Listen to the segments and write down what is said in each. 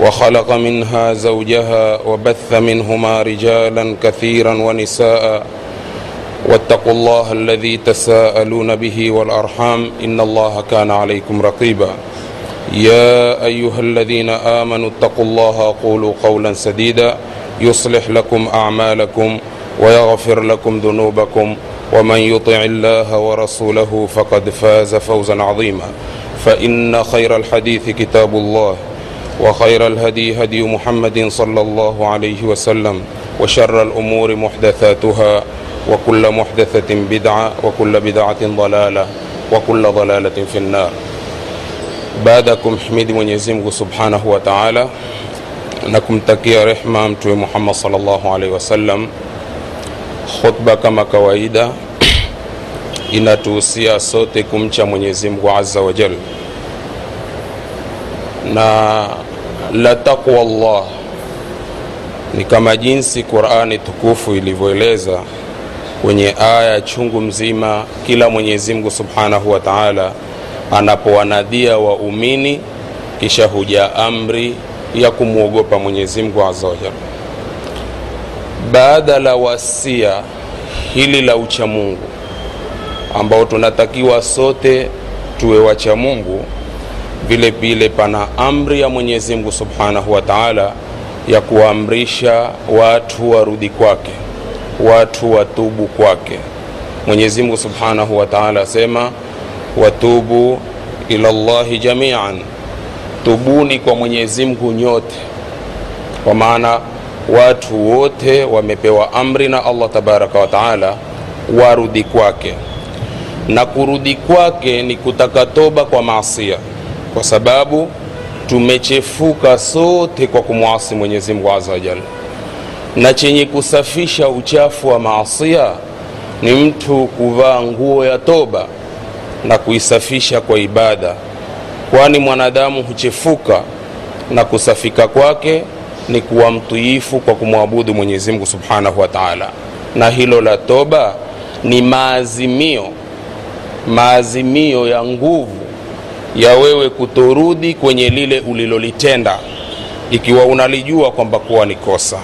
وخلق منها زوجها وبث منهما رجالا كثيرا ونساء. واتقوا الله الذي تساءلون به والأرحام. إن الله كان عليكم رقيبا. يا أيها الذين آمنوا اتقوا الله قولوا قولا سديدا. يصلح لكم أعمالكم ويغفر لكم ذنوبكم. ومن يطع الله ورسوله فقد فاز فوزا عظيما. فإن خير الحديث كتاب الله. وخير الهدي هدي محمد صلى الله عليه وسلم وشر الامور محدثاتها وكل محدثه بدعه وكل بدعه ضلاله وكل ضلاله في النار baada ya kumhimidi mwenyezi mungu subhanahu wa taala na kumtakia rehma mtume muhammad salllahu alaihi wasallam khutba kama kawaida inatuhusia sote kumcha mwenyezi mungu aza wajal na la taqwa llah ni kama jinsi qurani tukufu ilivyoeleza kwenye aya chungu mzima kila mwenyezi mungu subhanahu wa taala anapowanadhia waumini kisha huja amri ya kumwogopa mwenyezi mungu aza wajal baada la wasia hili la uchamungu ambao tunatakiwa sote tuwe wacha mungu vile vile pana amri ya mwenyezi mungu subhanahu wa taala ya kuamrisha watu warudi kwake watu watubu kwake. Mwenyezi mungu subhanahu wa taala asema watubu ila llahi jamian. Tubuni kwa mwenyezi mungu nyote. Kwa maana watu wote wamepewa amri na allah tabaraka wa taala warudi kwake. Na kurudi kwake ni kutaka toba kwa maasia kwa sababu tumechefuka sote kwa kumwasi mwenyezi mungu aza wajal na chenye kusafisha uchafu wa maasia ni mtu kuvaa nguo ya toba na kuisafisha kwa ibada kwani mwanadamu huchefuka na kusafika kwake ni kuwa mtiifu kwa kumwabudu mwenyezi mungu subhanahu wa taala. Na hilo la toba ni maazimio maazimio ya nguvu ya wewe kutorudi kwenye lile ulilolitenda ikiwa unalijua kwamba kuwa ni kosa.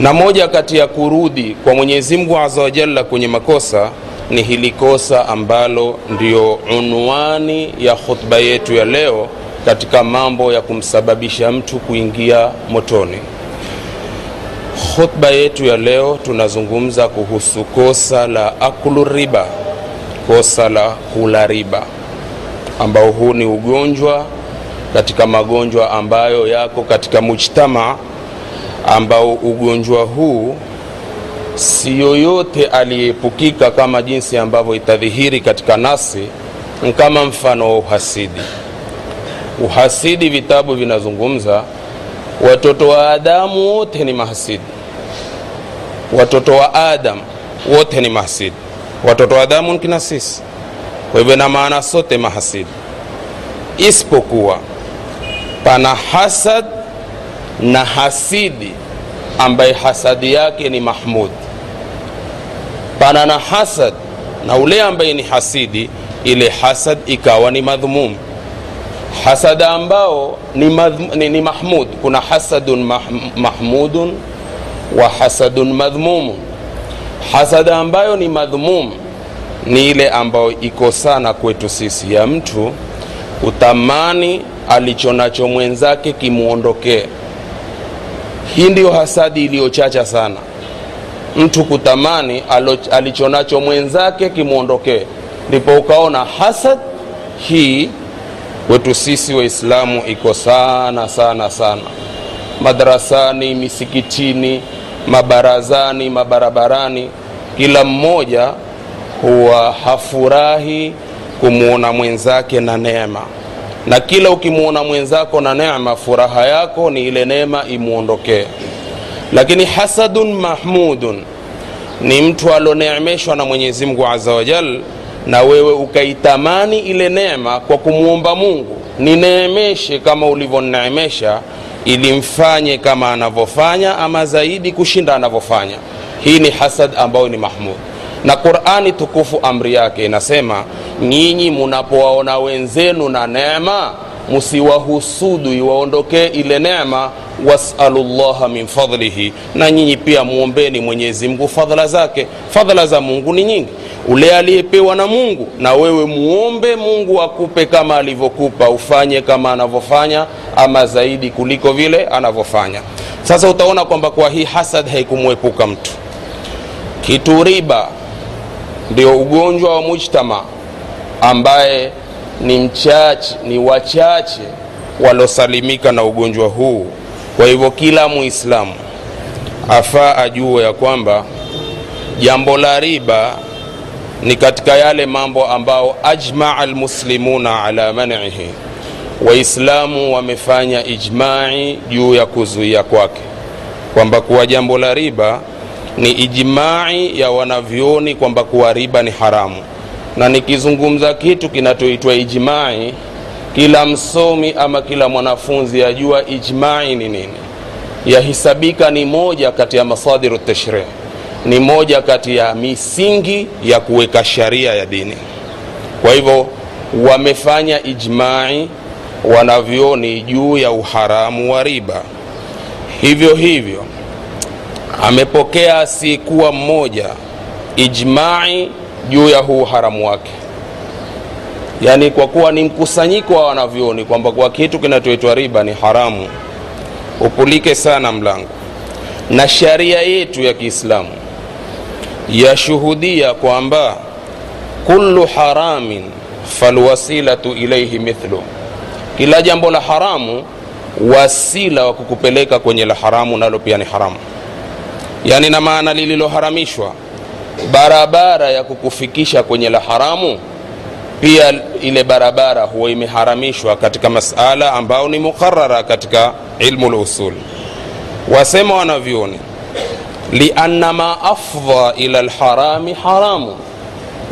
Na moja kati ya kurudi kwa mwenyezi mungu aza wajalla kwenye makosa ni hili kosa ambalo ndiyo unwani ya khutba yetu ya leo katika mambo ya kumsababisha mtu kuingia motoni. Khutba yetu ya leo tunazungumza kuhusu kosa la aklu riba kosa la kula riba ambao huu ni ugonjwa katika magonjwa ambayo yako katika mujtama ambao ugonjwa huu si yoyote aliyeepukika kama jinsi ambavyo itadhihiri katika nasi kama mfano wa uhasidi. Uhasidi vitabu vinazungumza watoto wa adamu wote ni mahasidi. Watoto wa adam wote ni mahasidi. Watoto wa adamu nkina sisi kwa hivyo na maana sote mahasidi. Isipokuwa pana hasad na hasidi ambaye hasadi yake ni mahmud. Pana na hasad na ule ambaye ni hasidi ile hasad ikawa ni madhmum. Hasad ambao ni, madhum, ni, ni mahmud. Kuna hasadun mah, mahmudun wa hasadun madhmumun. Hasad ambayo ni madhmum ni ile ambayo iko sana kwetu sisi. Ya mtu utamani alichonacho mwenzake kimwondokee hii ndiyo hasadi iliyochacha sana. Mtu kutamani alichonacho mwenzake kimwondokee ndipo ukaona hasad hii kwetu sisi waislamu iko sana sana sana. Madarasani misikitini mabarazani mabarabarani kila mmoja huwa hafurahi kumwona mwenzake na neema. Na kila ukimwona mwenzako na neema furaha yako ni ile neema imwondokee lakini hasadun mahmudun ni mtu alioneemeshwa na mwenyezi mungu aza wajal na wewe ukaitamani ile neema kwa kumwomba mungu nineemeshe kama ulivyoneemesha ili mfanye kama anavyofanya ama zaidi kushinda anavyofanya. Hii ni hasad ambayo ni mahmud na qurani tukufu amri yake inasema nyinyi munapowaona wenzenu na neema msiwahusudu iwaondokee ile neema. Wasalu llaha min fadlihi. Na nyinyi pia mwombeni mwenyezi mungu fadhla zake. Fadhla za mungu ni nyingi. Ule aliyepewa na mungu na wewe muombe mungu akupe kama alivyokupa ufanye kama anavyofanya ama zaidi kuliko vile anavyofanya. Sasa utaona kwamba kwa hii hasad haikumwepuka mtu. Kitu riba ndio ugonjwa wa mujtama ambaye ni mchache ni wachache waliosalimika na ugonjwa huu. Kwa hivyo kila muislamu afaa ajue ya kwamba jambo la riba ni katika yale mambo ambao ajmaa almuslimuna ala manihi. Waislamu wamefanya ijmai juu ya kuzuia kwake kwamba kuwa jambo la riba ni ijmai ya wanavyoni kwamba kuwa riba ni haramu. Na nikizungumza kitu kinachoitwa ijmai kila msomi ama kila mwanafunzi ajua ijmai ni nini. Yahisabika ni moja kati ya masadiru tashri, ni moja kati ya misingi ya kuweka sharia ya dini. Kwa hivyo wamefanya ijmai wanavyoni juu ya uharamu wa riba. Hivyo hivyo amepokea asiyekuwa mmoja ijmai juu ya huu uharamu wake. Yaani kwa kuwa ni mkusanyiko wa wanavyoni kwamba kwa kitu kinachoitwa riba ni haramu upulike sana mlango. Na sharia yetu ya kiislamu yashuhudia kwamba kullu haramin falwasilatu ilaihi mithlu kila jambo la haramu wasila wa kukupeleka kwenye la haramu nalo pia ni haramu yaani na maana lililoharamishwa barabara ya kukufikisha kwenye la haramu pia ile barabara huwa imeharamishwa katika masala ambayo ni muqarara katika ilmu lusul wasema wanavyoni lianna ma afdha ila lharami haramu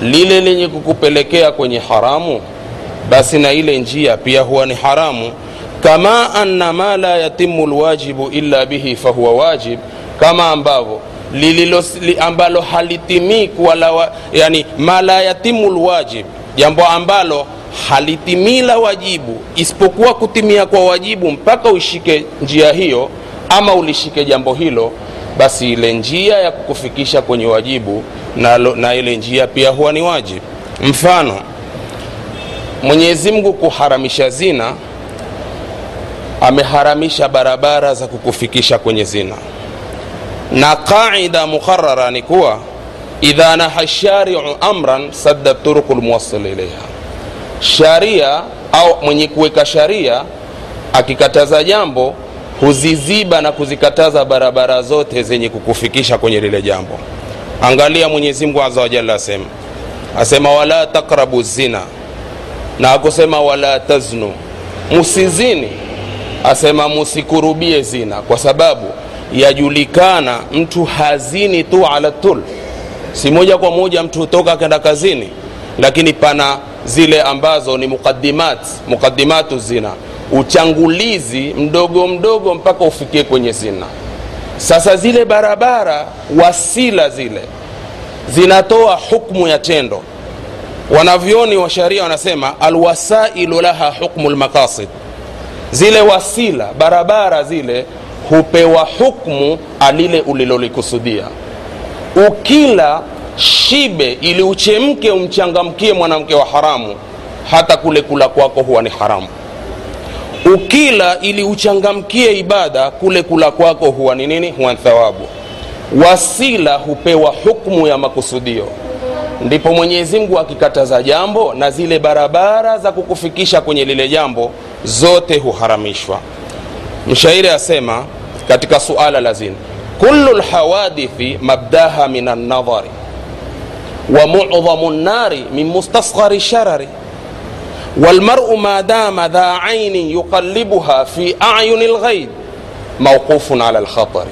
lile lenye kukupelekea kwenye haramu basi na ile njia pia huwa ni haramu. Kama anna ma la yatimu lwajibu illa bihi fahuwa wajib kama ambavyo lililo li ambalo halitimii wala yani mala yatimu lwajib jambo ambalo halitimii la wajibu isipokuwa kutimia kwa wajibu mpaka uishike njia hiyo ama ulishike jambo hilo basi ile njia ya kukufikisha kwenye wajibu na, na ile njia pia huwa ni wajibu mfano mwenyezi mungu kuharamisha zina ameharamisha barabara za kukufikisha kwenye zina na qaida muqarara ni kuwa idha naha shariu amran sadda turuku lmuwasil ilaiha sharia au mwenye kuweka sharia akikataza jambo huziziba na kuzikataza barabara zote zenye kukufikisha kwenye lile jambo. Angalia mwenyezi mungu aza wajalla asema asema wala takrabu zina. Na akusema wala taznu. Musizini asema musikurubie zina. Kwa sababu yajulikana mtu hazini tu ala tul. Si moja kwa moja mtu hutoka akenda kazini lakini pana zile ambazo ni muqaddimat muqaddimatu zina. Uchangulizi mdogo mdogo mpaka ufikie kwenye zina. Sasa zile barabara wasila zile zinatoa hukmu ya tendo. Wanavyoni wa sharia wanasema alwasailu laha hukmu lmaqasid zile wasila barabara zile hupewa hukmu alile ulilolikusudia. Ukila shibe ili uchemke umchangamkie mwanamke wa haramu hata kule kula kwako huwa ni haramu. Ukila ili uchangamkie ibada kule kula kwako huwa ni nini? Huwa ni thawabu. Wasila hupewa hukmu ya makusudio. Ndipo mwenyezi mungu akikataza jambo na zile barabara za kukufikisha kwenye lile jambo zote huharamishwa Mshairi asema katika suala la zina, kullu lhawadithi mabdaha min alnadhari wa mudhamu nnari min mustasghari sharari walmaru ma dama dha ainin yuqalibuha fi ayuni lghaib mauqufun ala lkhatari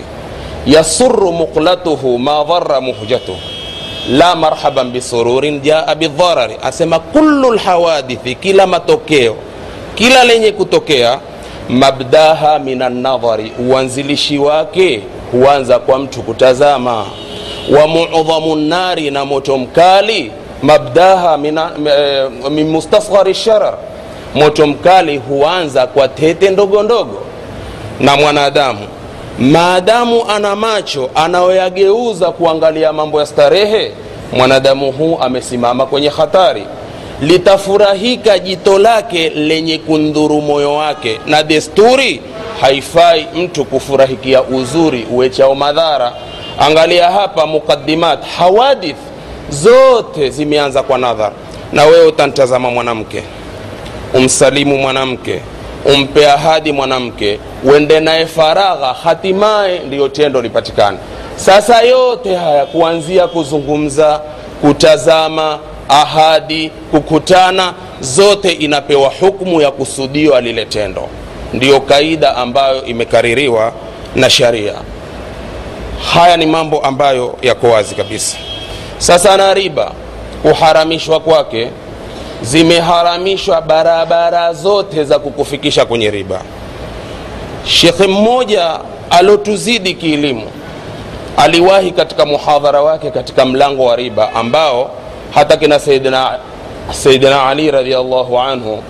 yasuru muqlatuhu ma dhara muhjatuhu la marhaban bisururin jaa bidharari. Asema kullu lhawadithi, kila matokeo, kila lenye kutokea mabdaha min anadhari uanzilishi wake huanza kwa mtu kutazama. Wa mudhamu nnari na moto mkali mabdaha min mustasghari sharar moto mkali huanza kwa tete ndogo ndogo. Na mwanadamu maadamu ana macho anayoyageuza kuangalia mambo ya starehe mwanadamu huu amesimama kwenye hatari litafurahika jito lake lenye kundhuru moyo wake. Na desturi haifai mtu kufurahikia uzuri uwechao madhara. Angalia hapa mukadimat hawadith zote zimeanza kwa nadhar. na wewe utantazama mwanamke umsalimu mwanamke umpe ahadi mwanamke uende naye faragha hatimaye ndiyo tendo lipatikane. Sasa yote haya kuanzia kuzungumza kutazama ahadi kukutana zote inapewa hukmu ya kusudiwa lile tendo. Ndiyo kaida ambayo imekaririwa na sharia. Haya ni mambo ambayo yako wazi kabisa. Sasa na riba kuharamishwa kwake zimeharamishwa barabara zote za kukufikisha kwenye riba. Shekhe mmoja alotuzidi kielimu aliwahi katika muhadhara wake katika mlango wa riba ambao hata kina sayidina, sayidina ali radiallahu anhu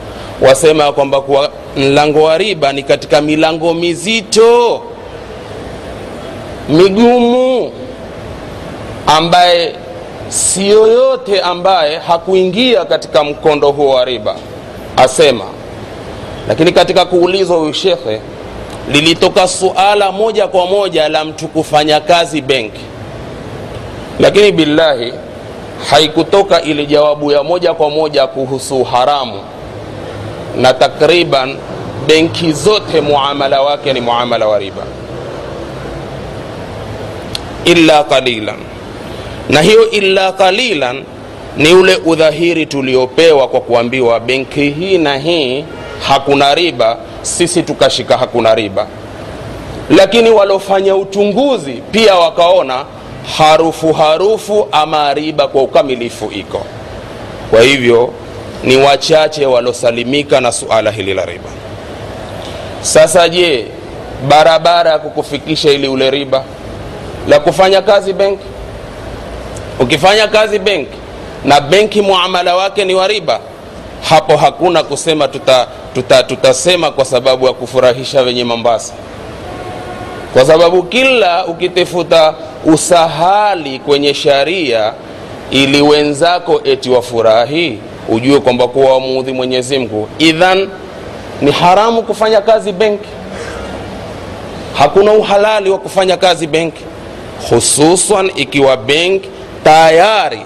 wasema kwamba kuwa mlango wa riba ni katika milango mizito migumu ambaye si yoyote ambaye hakuingia katika mkondo huo wa riba asema. Lakini katika kuulizwa huyu shekhe lilitoka suala moja kwa moja la mtu kufanya kazi benki. Lakini billahi haikutoka ile jawabu ya moja kwa moja kuhusu haramu na takriban benki zote muamala wake ni muamala wa riba. Illa qalilan. Na hiyo illa qalilan ni ule udhahiri tuliopewa kwa kuambiwa benki hii na hii hakuna riba sisi tukashika hakuna riba. Lakini waliofanya uchunguzi pia wakaona harufu harufu ama riba kwa ukamilifu iko. Kwa hivyo ni wachache waliosalimika na suala hili la riba. Sasa je barabara ya kukufikisha ili ule riba? La kufanya kazi benki. Ukifanya kazi benki na benki muamala wake ni wa riba hapo hakuna kusema tuta, tuta, tutasema kwa sababu ya kufurahisha wenye mombasa kwa sababu kila ukitafuta usahali kwenye sharia ili wenzako eti wafurahi ujue kwamba kuwa wamuudhi mwenyezi mungu idhan ni haramu kufanya kazi benki. Hakuna uhalali wa kufanya kazi benki. Hususan ikiwa benki tayari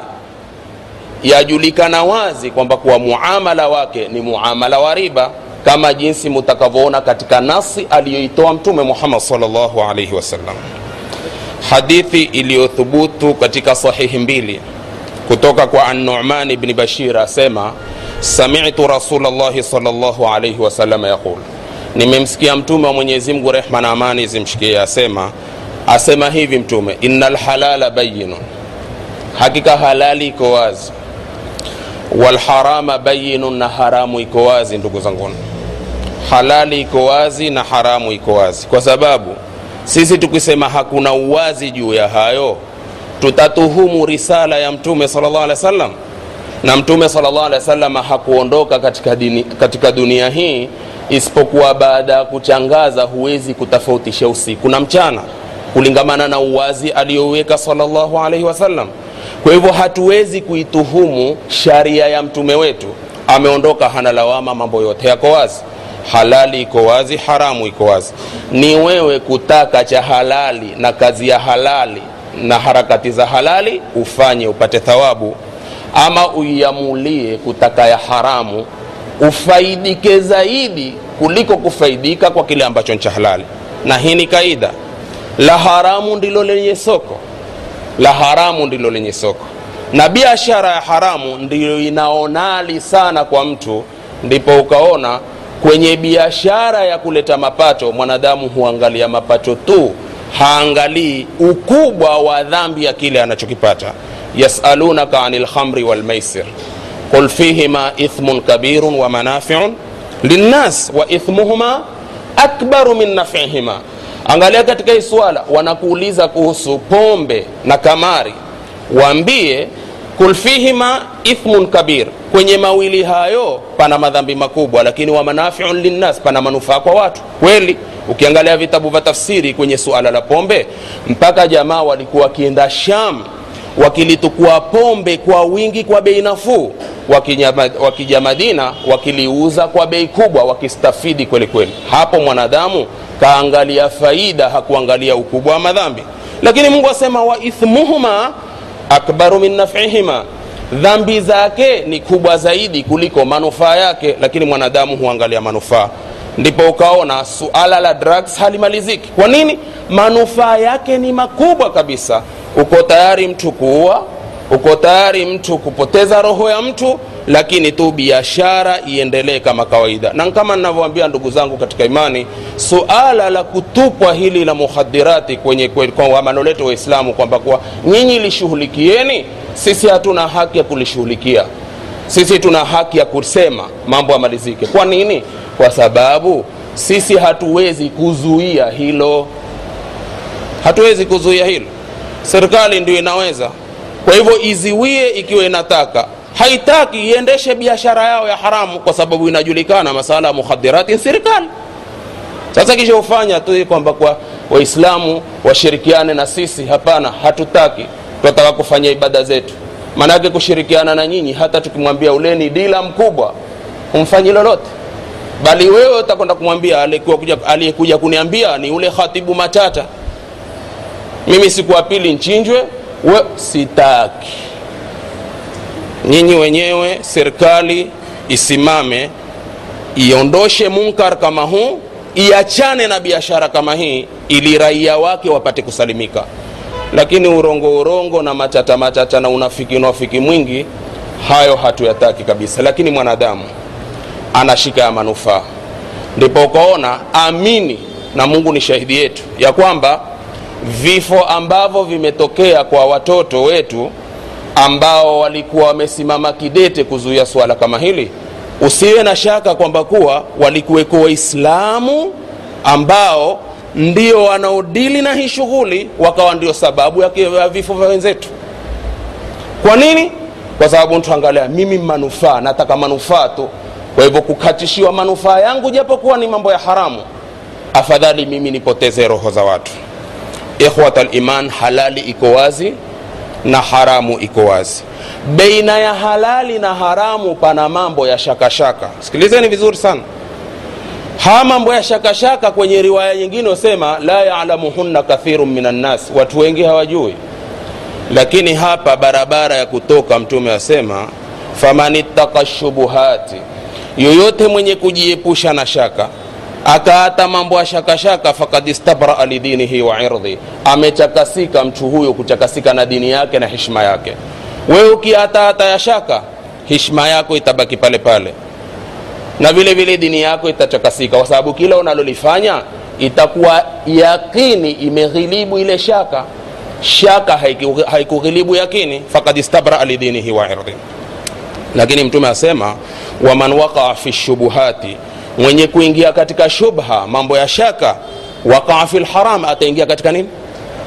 yajulikana wazi kwamba kuwa muamala wake ni muamala wa riba kama jinsi mutakavyoona katika nasi aliyoitoa mtume muhammad salllahu alaihi wasallam. Hadithi iliyothubutu katika sahihi mbili kutoka kwa annuman bashir asema samitu rasulllahi salllahu alaihi wasallam yaqul. Nimemsikia mtume wa mwenyezi mungu rehma na amani zimshikie asema asema hivi mtume ina lhalala bayinun hakika halali iko wazi. Walharama bayinun na haramu iko wazi ndugu zanguni halali iko wazi na haramu iko wazi. Kwa sababu sisi tukisema hakuna uwazi juu ya hayo tutatuhumu risala ya mtume alehi wasallam. Na mtume wasallam hakuondoka katika, dini, katika dunia hii isipokuwa baada ya kuchangaza huwezi kutofautisha usiku na mchana kulingamana na uwazi aliyoweka salllahu alaihi kwa hivyo hatuwezi kuituhumu sharia ya mtume wetu. Ameondoka hana lawama mambo yote yako wazi halali iko wazi haramu iko wazi. Ni wewe kutaka cha halali na kazi ya halali na harakati za halali ufanye upate thawabu ama uiamulie kutaka ya haramu ufaidike zaidi kuliko kufaidika kwa kile ambacho ni cha halali. Na hii ni kaida. La haramu ndilo lenye soko. La haramu ndilo lenye soko. Na biashara ya haramu ndiyo inaonali sana kwa mtu ndipo ukaona kwenye biashara ya kuleta mapato mwanadamu huangalia mapato tu haangalii ukubwa wa dhambi ya kile anachokipata. Yasalunaka ani lhamri walmaisir qul fihima ithmun kabirun wa manafiun linnas wa ithmuhuma akbaru min nafihima. Angalia katika hii swala wanakuuliza kuhusu pombe na kamari. Waambie kul fihima ithmun kabir. Kwenye mawili hayo pana madhambi makubwa lakini wa manafiun linnas pana manufaa kwa watu. Kweli ukiangalia vitabu vya tafsiri kwenye suala la pombe mpaka jamaa walikuwa wakienda sham wakilitukua pombe kwa wingi kwa bei nafuu wakija madina wakiliuza kwa bei kubwa wakistafidi kweli kweli. Hapo mwanadamu kaangalia faida hakuangalia ukubwa wa madhambi. Lakini mungu asema wa ithmuhuma akbaru min nafihima. Dhambi zake ni kubwa zaidi kuliko manufaa yake lakini mwanadamu huangalia manufaa. Ndipo ukaona suala la drugs halimaliziki. Kwa nini? Manufaa yake ni makubwa kabisa. Uko tayari mtu kuua? Uko tayari mtu kupoteza roho ya mtu lakini tu biashara iendelee kama kawaida. Na kama ninavyoambia ndugu zangu katika imani suala la kutupwa hili la muhadirati kwenye kwa waislamu kwamba kuwa nyinyi lishughulikieni sisi hatuna haki ya kulishughulikia. Sisi tuna haki ya kusema mambo yamalizike. Kwa nini? Kwa sababu sisi hatuwezi kuzuia hilo. Hatuwezi kuzuia hilo. Serikali ndio inaweza. Kwa hivyo iziwie ikiwa inataka haitaki iendeshe biashara yao ya haramu kwa sababu inajulikana masala ya muhadirati serikali. Sasa kisha ufanya tu kwamba kwa waislamu washirikiane na sisi hapana hatutaki. Tunataka kufanya ibada zetu. Maanake kushirikiana na nyinyi hata tukimwambia uleni dila mkubwa humfanyi lolote. Bali wewe utakwenda kumwambia aliyekuja kuniambia ni ule khatibu matata. Mimi siku ya pili nchinjwe we sitaki nyinyi wenyewe serikali isimame iondoshe munkar kama huu iachane na biashara kama hii ili raia wake wapate kusalimika. Lakini urongo urongo na matata matata na unafiki unafiki mwingi hayo hatuyataki kabisa. Lakini mwanadamu anashika ya manufaa. Ndipo ukaona amini na mungu ni shahidi yetu ya kwamba vifo ambavyo vimetokea kwa watoto wetu ambao walikuwa wamesimama kidete kuzuia swala kama hili usiwe na shaka kwamba kuwa walikuweko waislamu ambao ndio wanaodili na hii shughuli wakawa ndio sababu ya vifo vya wenzetu. Kwa nini? Kwa sababu ntuangalia mimi manufaa nataka manufaa tu. Kwa hivyo kukatishiwa manufaa yangu japokuwa ni mambo ya haramu afadhali mimi nipoteze roho za watu. Ikhwat liman halali iko wazi na haramu iko wazi. Beina ya halali na haramu pana mambo ya shakashaka. Sikilizeni vizuri sana. Haya mambo ya shakashaka kwenye riwaya nyingine usema la yalamuhunna kathirun min annas watu wengi hawajui. Lakini hapa barabara ya kutoka mtume asema faman ittaka shubuhati yoyote mwenye kujiepusha na shaka akaata mambo ya shakashaka fakad istabraa lidinihi wa irdhi. Amechakasika mtu huyo kuchakasika na dini yake na heshima yake. Wewe ukiataata ya shaka heshima yako itabaki pale pale. Na vile vile dini yako itachakasika kwa sababu kila unalolifanya itakuwa yakini imeghilibu ile shaka. Shaka haikughilibu yakini fakad istabraa lidinihi wa irdhi. Lakini mtume asema waman waqaa fi shubuhati mwenye kuingia katika shubha mambo ya shaka wakaa fi lharam ataingia katika nini?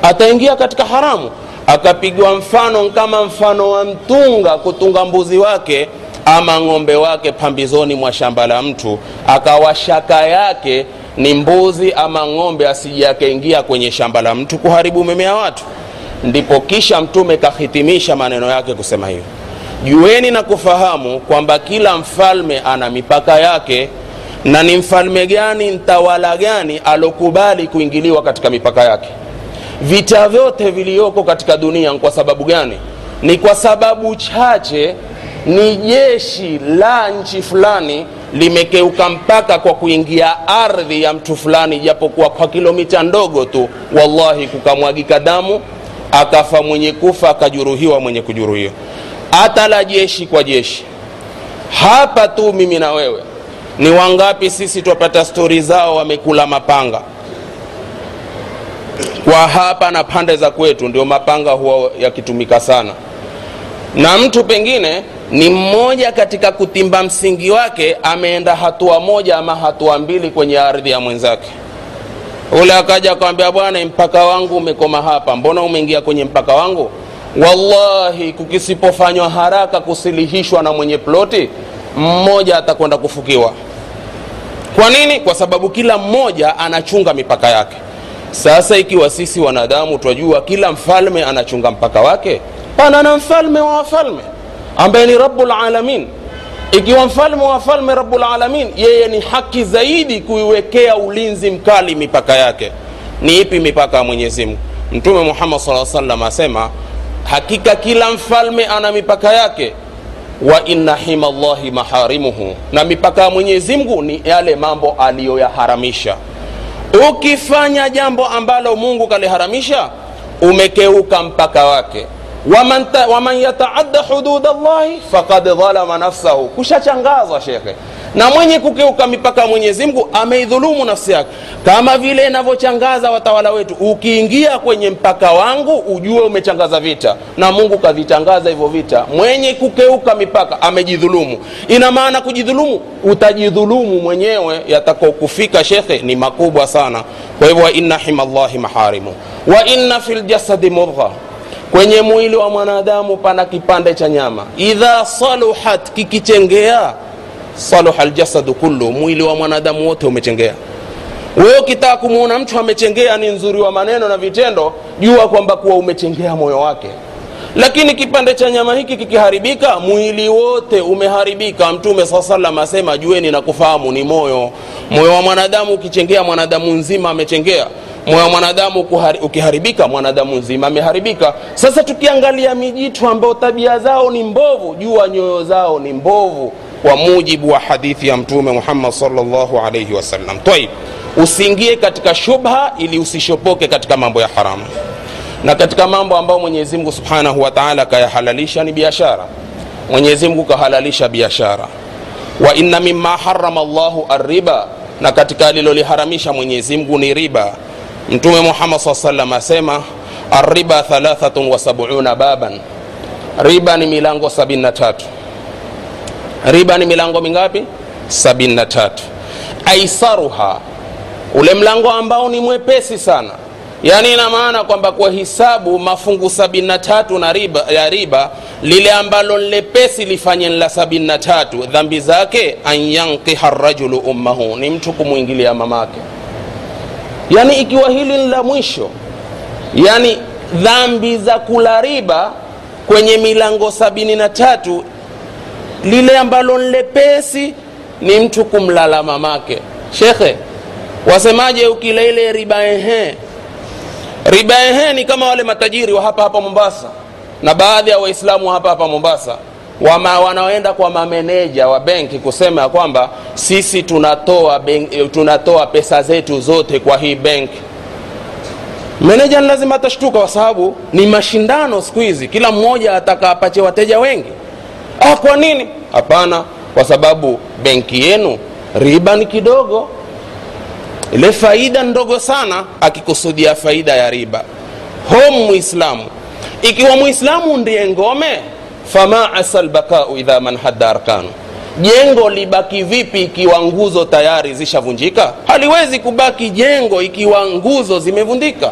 Ataingia katika haramu. Akapigwa mfano kama mfano wa mtunga kutunga mbuzi wake ama ng'ombe wake pambizoni mwa shamba la mtu akawa shaka yake ni mbuzi ama ng'ombe asije akaingia kwenye shamba la mtu kuharibu mimea watu. Ndipo kisha mtume kahitimisha maneno yake kusema hivyo jueni na kufahamu kwamba kila mfalme ana mipaka yake na ni mfalme gani mtawala gani alokubali kuingiliwa katika mipaka yake? Vita vyote viliyoko katika dunia kwa sababu gani? Ni kwa sababu chache ni jeshi la nchi fulani limekeuka mpaka kwa kuingia ardhi ya mtu fulani japokuwa kwa kilomita ndogo tu. Wallahi kukamwagika damu akafa mwenye kufa akajuruhiwa mwenye kujuruhiwa hata la jeshi kwa jeshi. Hapa tu mimi na wewe ni wangapi sisi twapata stori zao wamekula mapanga? Kwa hapa na pande za kwetu ndio mapanga huwa yakitumika sana. Na mtu pengine ni mmoja katika kutimba msingi wake ameenda hatua moja ama hatua mbili kwenye ardhi ya mwenzake. Ule akaja akamwambia bwana mpaka wangu umekoma hapa mbona umeingia kwenye mpaka wangu? Wallahi kukisipofanywa haraka kusilihishwa na mwenye ploti mmoja atakwenda kufukiwa kwa nini? Kwa sababu kila mmoja anachunga mipaka yake. Sasa ikiwa sisi wanadamu twajua kila mfalme anachunga mpaka wake pana na mfalme wa wafalme ambaye ni rabbul alamin. Ikiwa mfalme wa wafalme rabbul alamin yeye ni haki zaidi kuiwekea ulinzi mkali mipaka yake. Ni ipi mipaka ya mwenyezi mungu? Mtume muhammad saa salam asema hakika kila mfalme ana mipaka yake wa inna hima llahi maharimuhu. Na mipaka ya mwenyezi mungu ni yale mambo aliyoyaharamisha. Ukifanya jambo ambalo mungu kaliharamisha umekeuka mpaka wake. Waman, waman yataadda hudud llahi fakad dhalama nafsahu. Kushachangazwa shekhe na mwenye kukeuka mipaka mwenyezi mungu ameidhulumu nafsi yake. Kama vile inavyochangaza watawala wetu ukiingia kwenye mpaka wangu ujue umechangaza vita. Na mungu kavitangaza hivyo vita. Mwenye kukeuka mipaka amejidhulumu. Ina maana kujidhulumu utajidhulumu mwenyewe Yatakokufika shekhe ni makubwa sana. Kwa hivyo wainna hima llahi maharimu. Wa inna fi ljasadi mudgha. Kwenye mwili wa mwanadamu pana kipande cha nyama. Idha saluhat kikichengea saluha ljasadu kullu mwili wa mwanadamu wote umechengea. Wewe ukitaka kumwona mtu amechengea ni nzuri wa maneno na vitendo jua kwamba kuwa umechengea moyo wake. Lakini kipande cha nyama hiki kikiharibika mwili wote umeharibika. Mtume saa salam asema jueni na kufahamu ni moyo. Moyo wa mwanadamu ukichengea mwanadamu nzima amechengea. Moyo wa mwanadamu ukiharibika mwanadamu nzima ameharibika. Sasa tukiangalia mijitu ambao tabia zao ni mbovu jua nyoyo zao ni mbovu kwa mujibu wa hadithi ya mtume muhammad salllahu alaihi wasallam taib usiingie katika shubha ili usishopoke katika mambo ya haramu na katika mambo ambayo mwenyezi mungu subhanahu wa taala ni biashara. Mwenyezi mungu kahalalisha biashara. Wa inna mima harama llahu arriba na katika aliloliharamisha mwenyezi mungu ni riba. Mtume muhammad saa salam asema arriba thalathatun wa sabuna baban. Riba ni milango 73 riba ni milango mingapi? 73 aisaruha ule mlango ambao ni mwepesi sana. Yaani ina maana kwamba kwa hisabu mafungu 73 na riba, ya riba lile ambalo lepesi lifanye la 73 dhambi zake an yankiha rajulu ummahu ni mtu kumwingilia mamake. Yaani ikiwa hili ni la mwisho yaani dhambi za kula riba kwenye milango 73 lile ambalo nlepesi ni mtu kumlala mamake. Shekhe wasemaje ukila ile riba ehe? Riba ehe ni kama wale matajiri wa hapa hapa mombasa na baadhi ya waislamu wa hapa hapa mombasa wama wanaoenda kwa mameneja wa benki kusema ya kwamba sisi tunatoa, ben, tunatoa pesa zetu zote kwa hii benki. Meneja ni lazima atashtuka kwa sababu ni mashindano siku hizi. Kila mmoja ataka apache wateja wengi ah, kwa nini? Hapana kwa sababu benki yenu riba ni kidogo. Ile faida ndogo sana akikusudia faida ya riba. Hom muislamu. Ikiwa muislamu ndiye ngome fama asa lbakau idha man hadda arkanu. Jengo libaki vipi ikiwa nguzo tayari zishavunjika? Haliwezi kubaki jengo ikiwa nguzo zimevundika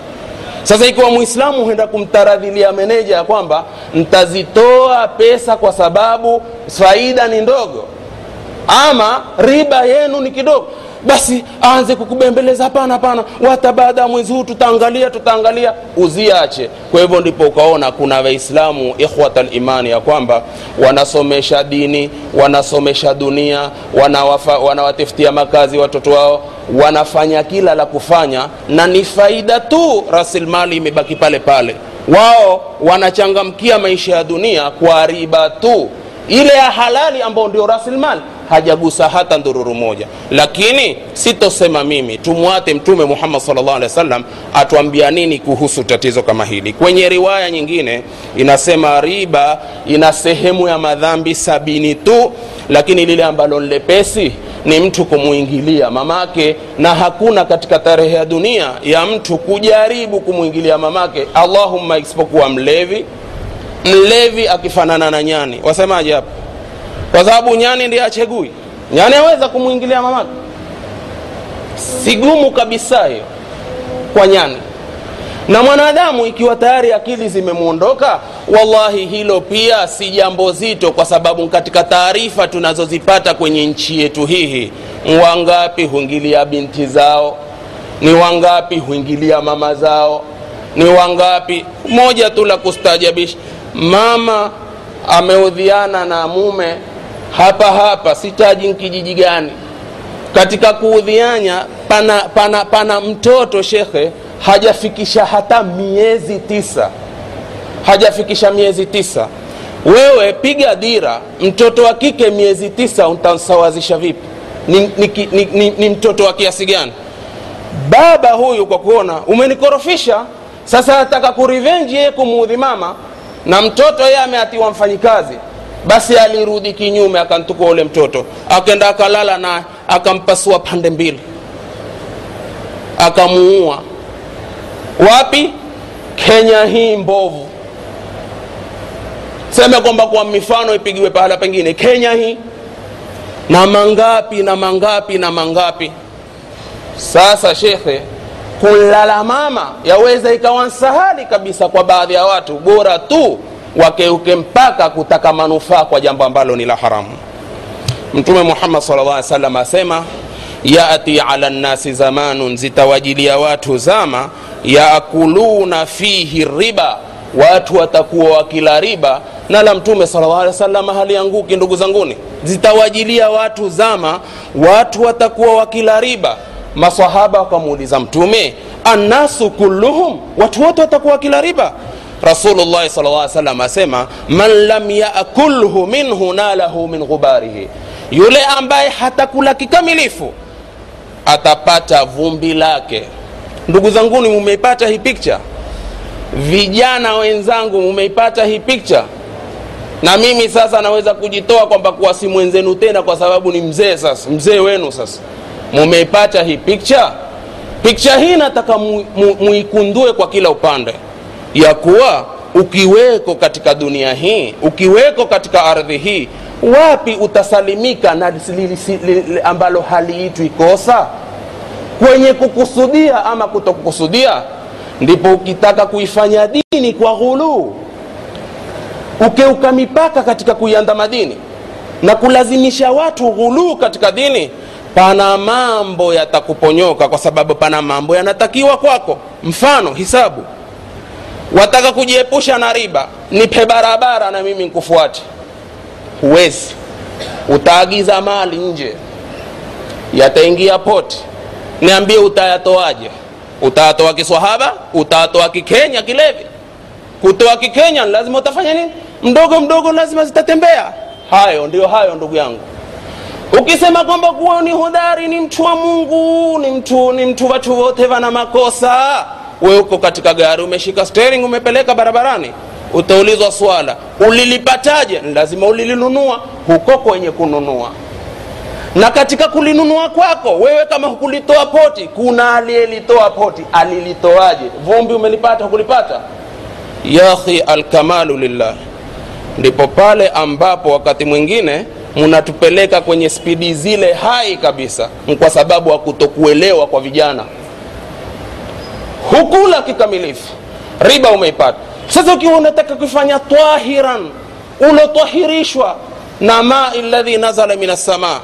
sasa ikiwa Muislamu huenda kumtaradhilia meneja ya kwamba ntazitoa pesa kwa sababu faida ni ndogo ama riba yenu ni kidogo basi aanze kukubembeleza hapana hapana wata baada ya mwezi huu tutaangalia tutaangalia. Uziache. Kwa hivyo ndipo ukaona kuna waislamu ikhwat limani ya kwamba wanasomesha dini wanasomesha dunia wanawatiftia wana makazi watoto wao wanafanya kila la kufanya na ni faida tu rasilimali imebaki pale pale. Wao wanachangamkia maisha ya dunia kwa riba tu. Ile ya halali ambayo ndio rasilimali hajagusa hata ndururu moja. Lakini sitosema mimi tumwate mtume muhammad salllah alih wasallam atuambia nini kuhusu tatizo kama hili. Kwenye riwaya nyingine inasema riba ina sehemu ya madhambi sabini tu lakini lile ambalo nlepesi ni mtu kumwingilia mamake na hakuna katika tarehe ya dunia ya mtu kujaribu kumwingilia mamake. Allahumma isipokuwa mlevi. Mlevi akifanana na nyani. Wasemaje hapa kwa sababu nyani ndiye achegui. Nyani aweza kumwingilia mamake. Sigumu kabisa hiyo kwa nyani. Na mwanadamu ikiwa tayari akili zimemwondoka wallahi hilo pia si jambo zito kwa sababu katika taarifa tunazozipata kwenye nchi yetu hihi wangapi huingilia binti zao? Ni wangapi huingilia mama zao? Ni wangapi? Moja tu la kustajabisha mama ameudhiana na mume hapa hapa sitaji nkijiji gani. Katika kuudhianya pana, pana, pana mtoto shekhe hajafikisha hata miezi tisa. Hajafikisha miezi tisa. Wewe piga dira mtoto wa kike miezi tisa utamsawazisha vipi? Ni, ni, ni, ni, ni mtoto wa kiasi gani? Baba huyu kwa kuona umenikorofisha. Sasa nataka kurivenji yeye kumuudhi mama na mtoto yeye ameatiwa mfanyikazi basi alirudi kinyume akantukua ule mtoto. Akenda akalala naye akampasua pande mbili. Akamuua. Wapi? Kenya hii mbovu. Seme kwamba kwa mifano ipigiwe pahala pengine. Kenya hii. Na mangapi na mangapi na mangapi. Sasa shekhe kulala mama yaweza ikawa nsahali kabisa kwa baadhi ya watu. Bora tu wakeuke mpaka kutaka manufaa kwa jambo ambalo ni la haramu. Mtume muhammad salllah salam asema yati ala nnasi zamanun zitawajilia watu zama yaakuluna fihi riba watu watakuwa wakila riba. Na la mtume salllah alih wasallam halianguki ndugu zanguni. Zitawajilia watu zama watu watakuwa wakila riba. Masahaba wakamuuliza mtume annasu kulluhum watu wote watakuwa wakila riba rasulullahi sal lla salam asema man lam yakulhu minhu nalahu min ghubarihi. Yule ambaye hatakula kikamilifu atapata vumbi lake. Ndugu zanguni mumeipata hii pikcha vijana wenzangu mumeipata hii picha na mimi sasa naweza kujitoa kwamba kuwa si mwenzenu tena kwa sababu ni mzee sasa mzee wenu sasa. Mumeipata hii pikcha picha hii nataka muikundue mu, mu kwa kila upande ya kuwa ukiweko katika dunia hii ukiweko katika ardhi hii wapi utasalimika na ambalo haliitwi kosa? Kwenye kukusudia ama kutokukusudia? Ndipo ukitaka kuifanya dini kwa ghuluu ukeuka mipaka katika kuiandama dini na kulazimisha watu ghuluu katika dini pana mambo yatakuponyoka kwa sababu pana mambo yanatakiwa kwako. Mfano hisabu wataka kujiepusha na riba nipe barabara na mimi nkufuate huwezi. Utaagiza mali nje. Yataingia poti niambie utayatoaje? Utayatoa kiswahaba? Utayatoa kikenya kilevi? Kutoa kikenya lazima utafanya nini? Mdogo mdogo lazima zitatembea. Hayo ndio hayo ndugu yangu. Ukisema kwamba kuwa ni hodari ni mtu wa mungu ni mtu ni mtu watu wote wana makosa we uko katika gari umeshika steering umepeleka barabarani. Utaulizwa swala ulilipataje? Lazima ulilinunua. Huko kwenye kununua. Na katika kulinunua kwako wewe kama hukulitoa poti kuna aliyelitoa poti alilitoaje? Vumbi umelipata hukulipata? Yahi alkamalu lillah. Ndipo pale ambapo wakati mwingine mnatupeleka kwenye spidi zile hai kabisa kwa sababu wa kutokuelewa kwa vijana hukula kikamilifu. Riba umeipata. Sasa ukiwa unataka kufanya tahiran ulotahirishwa na mai ladhi nazala min assamaa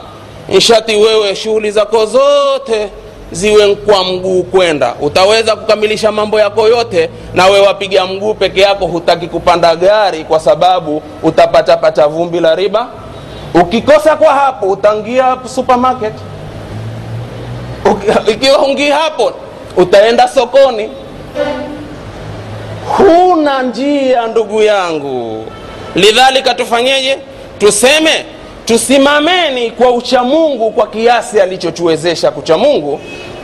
nshati wewe shughuli zako zote ziwe kwa mguu kwenda. Utaweza kukamilisha mambo yako yote na we wapiga mguu peke yako hutaki kupanda gari kwa sababu utapatapata vumbi la riba? Ukikosa kwa hapo utaingia supermarket. Ikiwa ungi hapo utaenda sokoni? Huna njia ndugu yangu. Lidhalika tufanyeje? Tuseme tusimameni kwa uchamungu kwa kiasi alichotuwezesha kuchamungu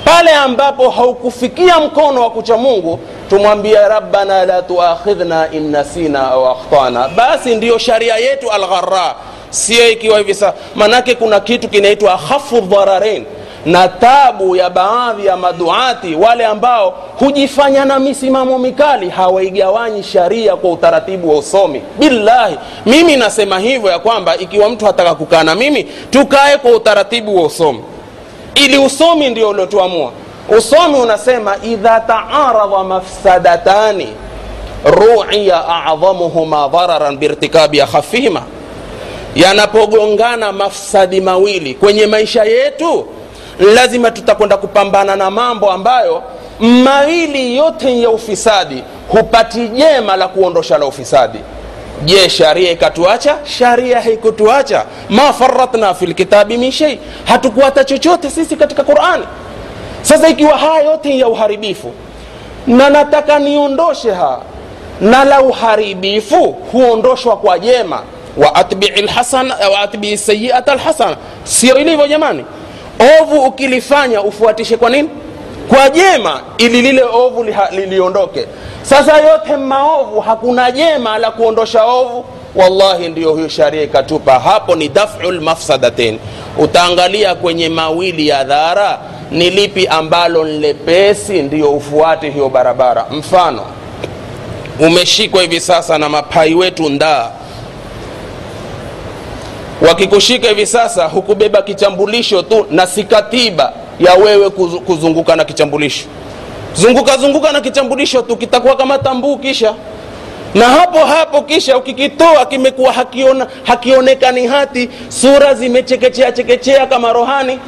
pale ambapo haukufikia mkono wa kuchamungu tumwambie rabbana la tuakhidhna in nasina au akhtana. Basi ndiyo sharia yetu algharra, sio ikiwa hivi sasa manake kuna kitu kinaitwa khafu dhararain na tabu ya baadhi ya maduati wale ambao hujifanya na misimamo mikali hawaigawanyi sharia kwa utaratibu wa usomi. Billahi mimi nasema hivyo ya kwamba ikiwa mtu hataka kukaa na mimi tukae kwa utaratibu wa usomi. Ili usomi ndio uliotuamua. Usomi unasema idha taaradha mafsadatani ruiya adhamuhuma dhararan birtikabi akhafihima. Yanapogongana mafsadi mawili kwenye maisha yetu lazima tutakwenda kupambana na mambo ambayo mawili yote ya ufisadi hupati jema la kuondosha la ufisadi. Je sharia ikatuacha? Sharia haikutuacha. Ma faratna fi lkitabi min shei hatukuata chochote sisi katika qurani sasa ikiwa haya yote ya uharibifu na nataka niondoshe ha na la uharibifu huondoshwa kwa jema. Waatbii wa sayiata lhasana sio ilivyo jamani ovu ukilifanya ufuatishe kwa nini? Kwa jema ili lile ovu liliondoke. Sasa yote maovu hakuna jema la kuondosha ovu. Wallahi ndiyo hiyo sharia ikatupa. Hapo ni dafu lmafsadatain utaangalia kwenye mawili ya dhara ni lipi ambalo nlepesi ndiyo ufuate hiyo barabara. Mfano umeshikwa hivi sasa na mapai wetu ndaa wakikushika hivi sasa hukubeba kichambulisho tu na si katiba ya wewe kuzunguka na kichambulisho zunguka zunguka na kichambulisho tu kitakuwa kama tambuu kisha. Na hapo hapo kisha ukikitoa kimekuwa hakiona, hakionekani hati sura zimechekechea chekechea kama rohani.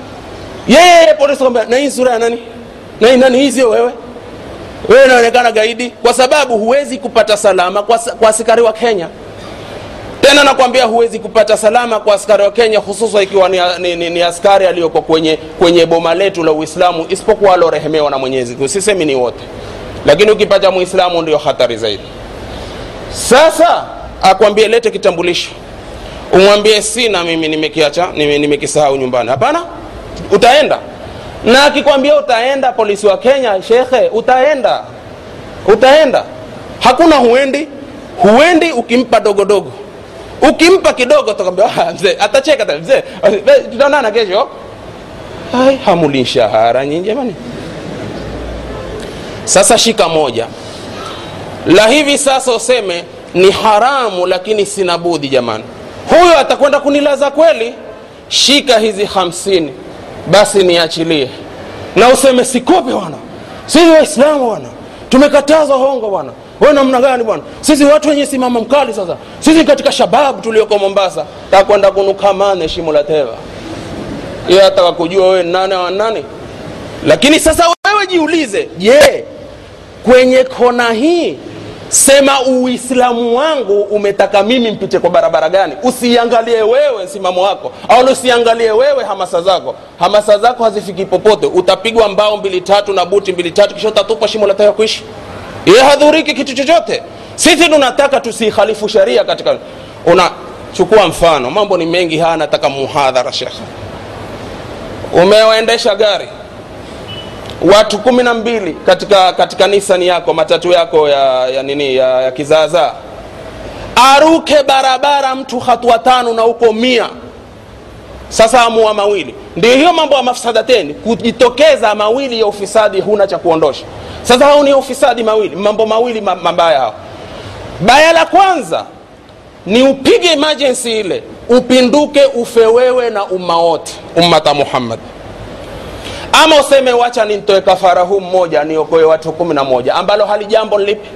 Yeye polisi kwamba na hii sura ya nani? Na nani? Hii wewe. Wewe inaonekana gaidi kwa sababu huwezi kupata salama kwa, kwa askari wa kenya tena nakwambia huwezi kupata salama kwa askari wa kenya hususan ikiwa ni, ni, ni, ni askari aliyoko kwenye, kwenye boma letu la uislamu isipokuwa alorehemewa na mwenyezi Mungu. sisemi ni wote lakini ukipata muislamu ndio hatari zaidi. Sasa akwambie lete kitambulisho. Umwambie sina mimi nimekiacha nime- nimekisahau nyumbani. Hapana utaenda. Na akikwambia utaenda polisi wa kenya shekhe utaenda. Utaenda. Hakuna huendi. Huendi ukimpa dogodogo ukimpa kidogo takwambia "Ah, mzee atacheka ta, mzee. Tutaonana kesho? Hai, hamuli shahara nyinyi jamani. Sasa shika moja. La hivi sasa useme ni haramu lakini sina budi jamani. Huyo atakwenda kunilaza kweli? Shika hizi hamsini basi niachilie. Na useme sikopi bwana sisi waislamu bwana tumekatazwa hongo bwana we namna gani bwana? Sisi watu wenye simama mkali sasa. Sisi katika shababu tulioko mombasa takwenda kunukamane shimo la teva iyo ataka kujua wewe nane wa lakini sasa wewe jiulize je kwenye kona hii sema uislamu wangu umetaka mimi mpite kwa barabara gani? Usiangalie wewe msimamo wako au usiangalie wewe hamasa zako. Hamasa zako hazifiki popote. Utapigwa mbao mbili tatu na buti mbili tatu kisha utatupa shimo la taya kuishi ye hadhuriki kitu chochote. Sisi tunataka tusihalifu sheria katika unachukua mfano mambo ni mengi haya nataka muhadhara shekhe. Umewaendesha gari. Watu kumi na mbili katika katika nisani yako matatu yako ya, ya nini ya, ya kizaazaa. Aruke barabara mtu hatua tano na huko mia sasa amua mawili. Ndio hiyo mambo ya mafsadateni. Kujitokeza mawili ya ufisadi huna cha kuondosha. Sasa hao ni ufisadi mawili. Mambo mawili mabaya hao. Baya la kwanza ni upige emergency ile upinduke ufe wewe na umma wote ummata muhammad. Ama useme wacha nimtoe kafara huu mmoja niokoe watu kumi na moja. Ambalo halijambo lipi?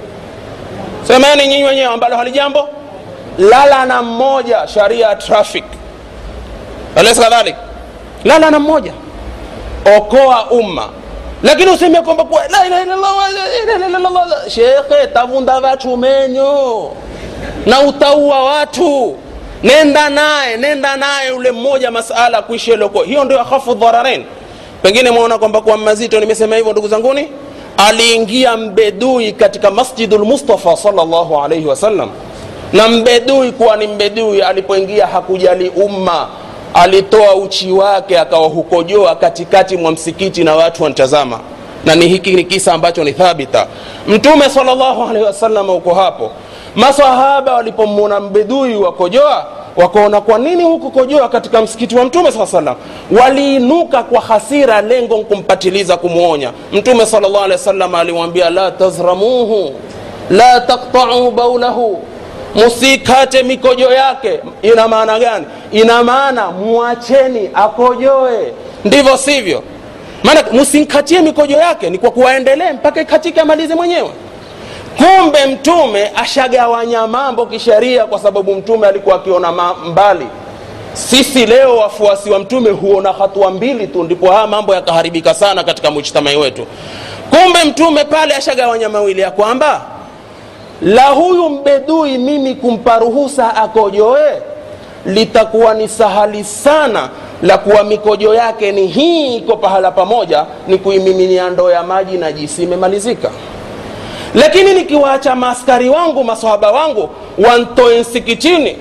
Semeni nyinyi wenyewe ambalo halijambo lala na mmoja sharia traffic alaysa kadhalik lala na mmoja. Okoa umma. Lakini useme kwamba kuwa la ilaha illallah la ilaha illallah shekhe tavunda watu menyo na utaua watu. Nenda naye nenda naye ule mmoja masala kuishi eloko hiyo ndio akhafu dhararain pengine mwaona kwamba kwa mazito nimesema hivyo ndugu zanguni? Aliingia mbedui katika masjidu lmustafa salllahu alaihi wasallam. Na mbedui kuwa ni mbedui alipoingia hakujali umma alitoa uchi wake akawahukojoa katikati mwa msikiti na watu wanatazama. Na ni hiki ni kisa ambacho ni thabita. Mtume salllahu alehi wasallam uko hapo. Masahaba walipomwona mbedui wakojoa wakaona kwa nini huku kojoa katika msikiti wa mtume saa salam waliinuka kwa hasira lengo kumpatiliza kumwonya mtume sal llah alehi alimwambia la tazramuhu la taktauu baulahu musikate mikojo yake. Ina maana gani? Ina maana mwacheni akojoe ndivyo sivyo. Maana msimkatie mikojo yake ni kwa kuwaendelee mpaka ikatike amalize mwenyewe. Kumbe mtume ashagawanya mambo kisheria kwa sababu mtume alikuwa akiona mbali. Sisi leo wafuasi wa mtume huona hatua mbili tu ndipo haya mambo yakaharibika sana katika mujtamai wetu. Kumbe mtume pale ashagawanya mawili ya kwamba la huyu mbedui mimi kumpa ruhusa akojoe? Litakuwa ni sahali sana la kuwa mikojo yake ni hii iko pahala pamoja ni kuimiminia ndoo ya maji na jisi imemalizika. Lakini nikiwaacha maaskari wangu masohaba wangu wantoe msikitini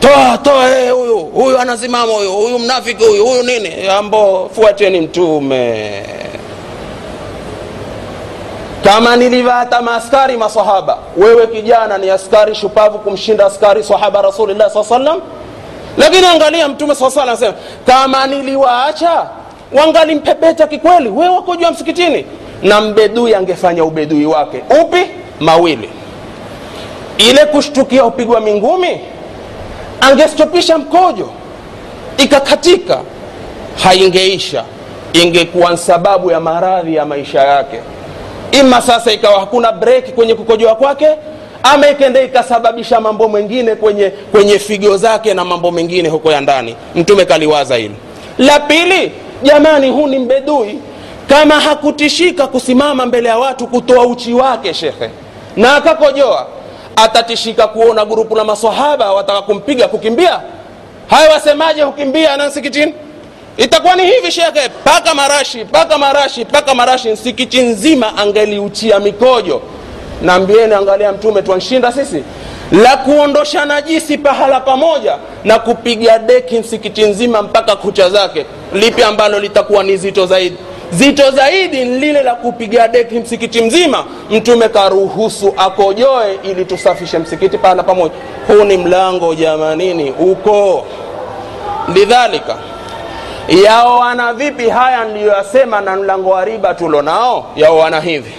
toa toa hey, huyu huyu anasimama huyu huyu mnafiki huyu huyu nini? Ambo fuateni mtume kama nilivyohata maaskari masahaba wewe kijana ni askari shupavu kumshinda askari sahaba rasulillah saa salam lakini angalia mtume saa salam anasema kama niliwaacha wangalimpepeta kikweli. Wewe wako msikitini. Na mbedui angefanya ubedui wake. Upi? Mawili. Ile kushtukia upigwa mingumi angestopisha mkojo ikakatika haingeisha. Ingekuwa sababu ya maradhi ya maisha yake ima sasa ikawa hakuna breki kwenye kukojoa kwake ama ikende ikasababisha mambo mengine kwenye kwenye figo zake na mambo mengine huko ya ndani. Mtume kaliwaza hilo la pili jamani huu ni mbedui. Kama hakutishika kusimama mbele ya watu kutoa uchi wake shekhe na akakojoa atatishika kuona grupu la masahaba wataka kumpiga kukimbia. Haya wasemaje hukimbia na msikitini itakuwa ni hivi shekhe paka marashi paka marashi paka marashi. Msikiti nzima angeliuchia mikojo. Naambieni angalia mtume twanshinda sisi? La kuondosha najisi pahala pamoja na kupiga deki msikiti nzima mpaka kucha zake. Lipi ambalo litakuwa ni zito zaidi? Zito zaidi ni lile la kupiga deki msikiti mzima. Mtume karuhusu akojoe ili tusafishe msikiti pahala pamoja. Huu ni mlango jamanini uko. Lidhalika yaoana vipi? Haya niliyoyasema na mlango wa riba tulo nao yaoana hivi.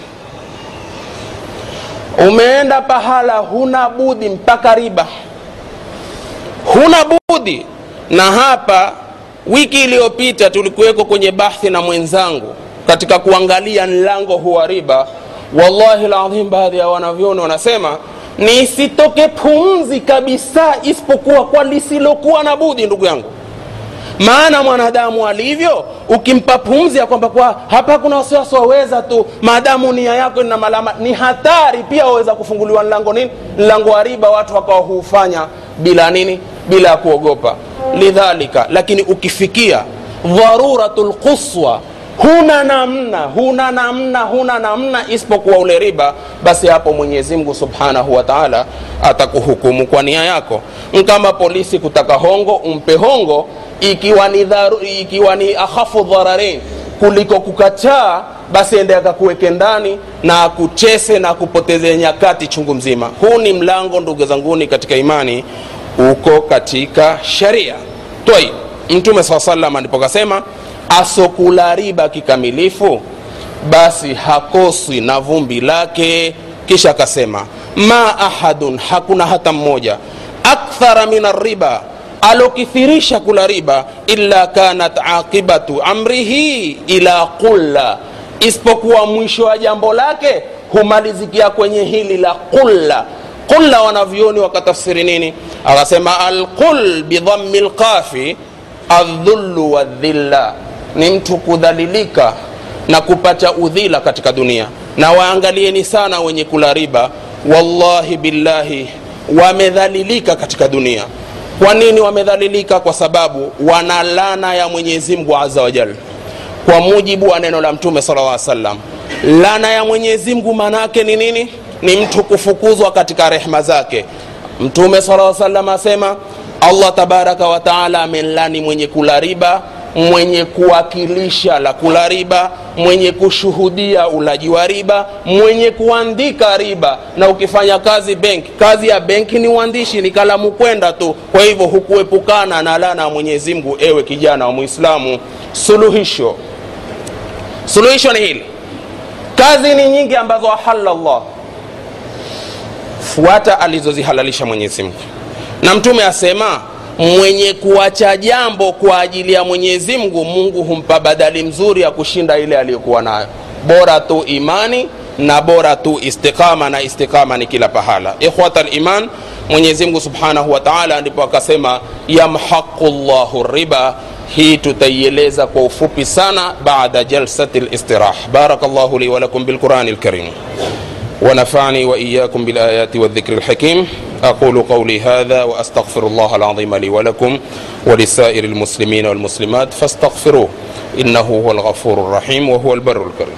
Umeenda pahala huna budi mpaka riba. Huna budi. Na hapa wiki iliyopita tulikuweko kwenye bahthi na mwenzangu katika kuangalia mlango huwa riba. Wallahi ladhim baadhi ya wanavyoni wanasema nisitoke pumzi kabisa isipokuwa kwa lisilokuwa na budi ndugu yangu maana mwanadamu alivyo ukimpa pumzi ya kwamba kwa hapa kuna wasiwasi waweza tu. Maadamu nia yako ina malama ni hatari pia waweza kufunguliwa mlango nini? Mlango wa riba watu wakawa huufanya bila nini? Bila ya kuogopa. Lidhalika lakini ukifikia dharuratu lquswa huna namna huna namna huna namna isipokuwa ule riba basi hapo mwenyezi subhanahu wa taala atakuhukumu kwa nia yako. Kama polisi kutaka hongo umpe hongo ikiwa ni, dharu, ikiwa ni akhafu dhararain kuliko kukataa basi ende akakuweke ndani na akuchese na akupoteze nyakati chungu mzima. Huu ni mlango ndugu zanguni katika imani. Uko katika sharia. Toi mtume saa salam alipokasema asokula riba kikamilifu basi hakoswi na vumbi lake. Kisha akasema ma ahadun hakuna hata mmoja. Akthara min arriba alokithirisha kula riba illa kanat aqibatu amrihi ila qulla isipokuwa mwisho wa jambo lake humalizikia kwenye hili la qulla. Qulla wanavyoni wakatafsiri nini? Akasema alqul bidhammi lqafi aldhullu wadhilla ni mtu kudhalilika na kupata udhila katika dunia. Na waangalieni sana wenye kula riba wallahi billahi wamedhalilika katika dunia kwa nini wamedhalilika? Kwa sababu wana lana ya mwenyezi mungu aza wajal kwa mujibu wa neno la mtume sala lla salam lana ya mwenyezi mungu ni nini? Ni mtu kufukuzwa katika rehma zake. Mtume sala salam asema allah tabaraka wataala amenlani mwenye kula riba mwenye kuwakilisha la kula riba mwenye kushuhudia ulaji wa riba mwenye kuandika riba. Na ukifanya kazi benki kazi ya benki ni uandishi ni kalamu kwenda tu. Kwa hivyo hukuepukana na lana ya mwenyezi ewe kijana wa mwislamu suluhisho. Suluhisho ni hili. Kazi ni nyingi ambazo ahalallah fuata alizozihalalisha mwenyezi mungu. Na mtume asema mwenye kuacha jambo kwa ajili ya mwenyezi mungu mungu humpa badali mzuri ya kushinda ile aliyokuwa nayo. Bora tu imani na bora tu istiqama na istiqama ni kila pahala. Ikhwata liman mwenyezi mungu subhanahu wa taala ndipo akasema yamhaqu llahu riba. Hii tutaieleza kwa ufupi sana baada jalsati listirah baraka llahu li walakum bilqurani lkarim ونفعني وإياكم بالآيات والذكر الحكيم. أقول قولي هذا وأستغفر الله العظيم لي ولكم ولسائر المسلمين والمسلمات فاستغفروه. إنه هو الغفور الرحيم وهو البر الكريم.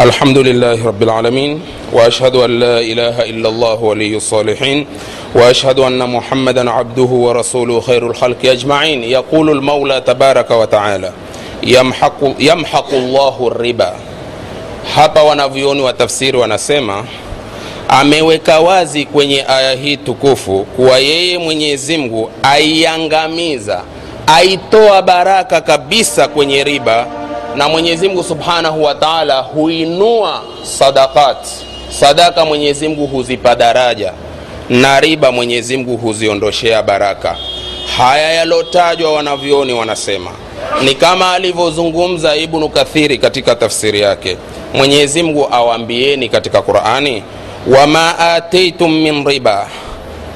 الحمد لله رب العالمين واشهد ان لا اله الا الله ولي الصالحين واشهد ان محمدا عبده ورسوله خير الخلق اجمعين يقول المولى تبارك وتعالى يمحق, يمحق الله الربا hapa wanavyoni wa tafsiri wanasema ameweka wazi kwenye aya hii tukufu kuwa yeye mwenyezi mungu aiangamiza aitoa baraka kabisa kwenye riba na mwenyezi mungu subhanahu wa taala huinua sadaqat. sadaka mwenyezi mungu huzipa daraja. Na riba mwenyezi mungu huziondoshea baraka. Haya yalotajwa wanavyoni wanasema. Ni kama alivyozungumza ibnu kathiri katika tafsiri yake. Mwenyezi mungu awambieni katika qurani wama ataitum min riba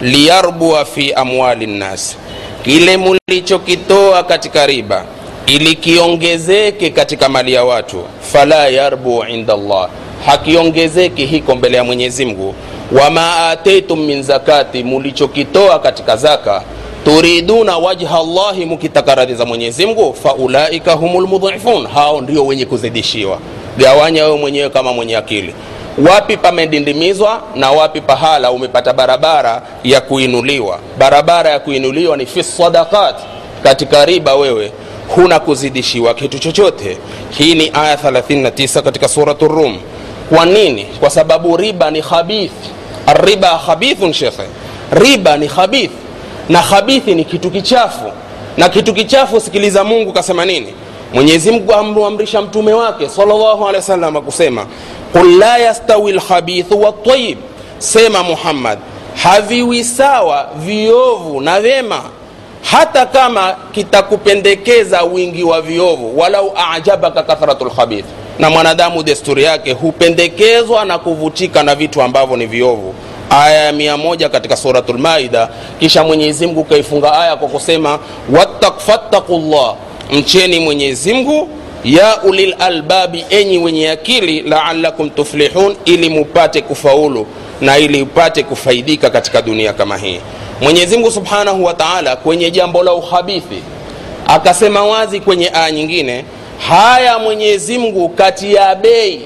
liyarbua fi amwali nnas kile mulichokitoa katika riba ili kiongezeke katika mali ya watu fala yarbu inda llah hakiongezeki hiko mbele ya mwenyezi mungu. Wama ataitum min zakati mulichokitoa katika zaka turiduna wajha llahi mukitaka radhi za mwenyezi mungu faulaika humu lmudhifun hao ndio wenye kuzidishiwa. Gawanya wewe mwenyewe kama mwenye akili. Wapi pamedindimizwa na wapi pahala umepata barabara ya kuinuliwa? Barabara ya kuinuliwa ni fi sadakat katika riba wewe huna kuzidishiwa kitu chochote. Hii ni aya 39 katika suratu rum. Kwa nini? Kwa sababu riba ni khabith riba khabithun shekhe. Riba ni khabith na khabithi ni kitu kichafu. Na kitu kichafu sikiliza mungu kasema nini? Mwenyezi mungu amruamrisha mtume wake wasallam kusema qul la yastawi lkhabithu watayib, sema muhammad haviwi sawa viovu na vyema hata kama kitakupendekeza wingi wa viovu walau ajabaka kathratu lkhabith na mwanadamu desturi yake hupendekezwa na kuvutika na vitu ambavyo ni viovu. Aya ya mia moja katika suratu lmaida kisha mwenyezi mungu kaifunga aya kwa kusema fattaku llah mcheni mwenyezi mungu ya ulil albabi enyi wenye akili laalakum tuflihun ili mupate kufaulu na ili upate kufaidika katika dunia kama hii mwenyezi mungu subhanahu wa taala kwenye jambo la uhabithi akasema wazi kwenye aya nyingine haya mwenyezi mungu kati ya bei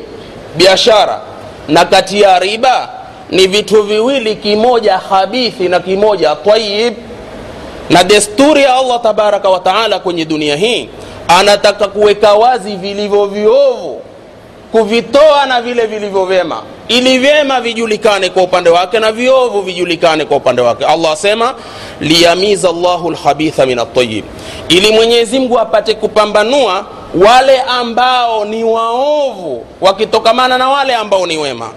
biashara na kati ya riba ni vitu viwili kimoja habithi na kimoja tayib na desturi ya allah tabaraka wa taala kwenye dunia hii anataka kuweka wazi vilivyo viovu kuvitoa na vile vilivyo vyema. Ili vyema vijulikane kwa upande wake na viovu vijulikane kwa upande wake. Allah asema liyamiza llahu lkhabitha min atayib ili mwenyezi mungu apate kupambanua wale ambao ni waovu wakitokamana na wale ambao ni wema.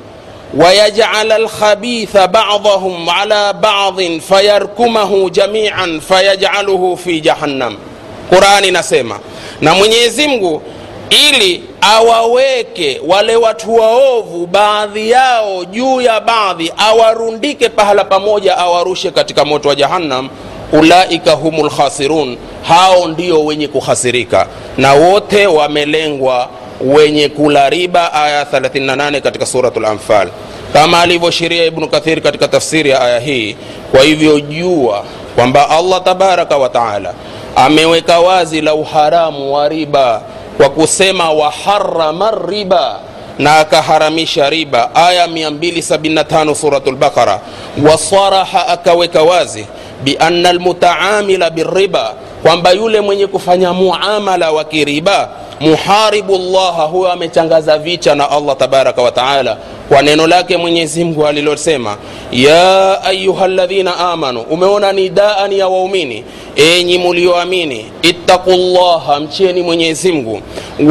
Wayajala lkhabitha badahum ala badin fayarkumahu jamian fayajaluhu fi jahannam. Qurani inasema na mwenyezi ili awaweke wale watu waovu baadhi yao juu ya baadhi awarundike pahala pamoja awarushe katika moto wa jahannam. Ulaika humu lkhasirun hao ndio wenye kuhasirika. Na wote wamelengwa wenye kula riba aya 38 katika suratu lanfal kama alivyoshiria ibnu Kathir katika tafsiri ya aya hii. Kwa hivyo jua kwamba allah tabaraka wa taala ameweka wazi la uharamu wa riba kwa kusema waharama riba na akaharamisha riba. Aya 275 surat lbaqara wasaraha akaweka wazi bianna almutaamila biriba kwamba yule mwenye kufanya muamala wa kiriba muharibu llaha huyo amechangaza vicha na allah tabaraka wataala kwa neno lake mwenyezi mungu alilosema ya ayuha ladhina amanu umeona ni daani ya waumini enyi mulioamini ittaqu llaha mcheni mwenyezi mungu.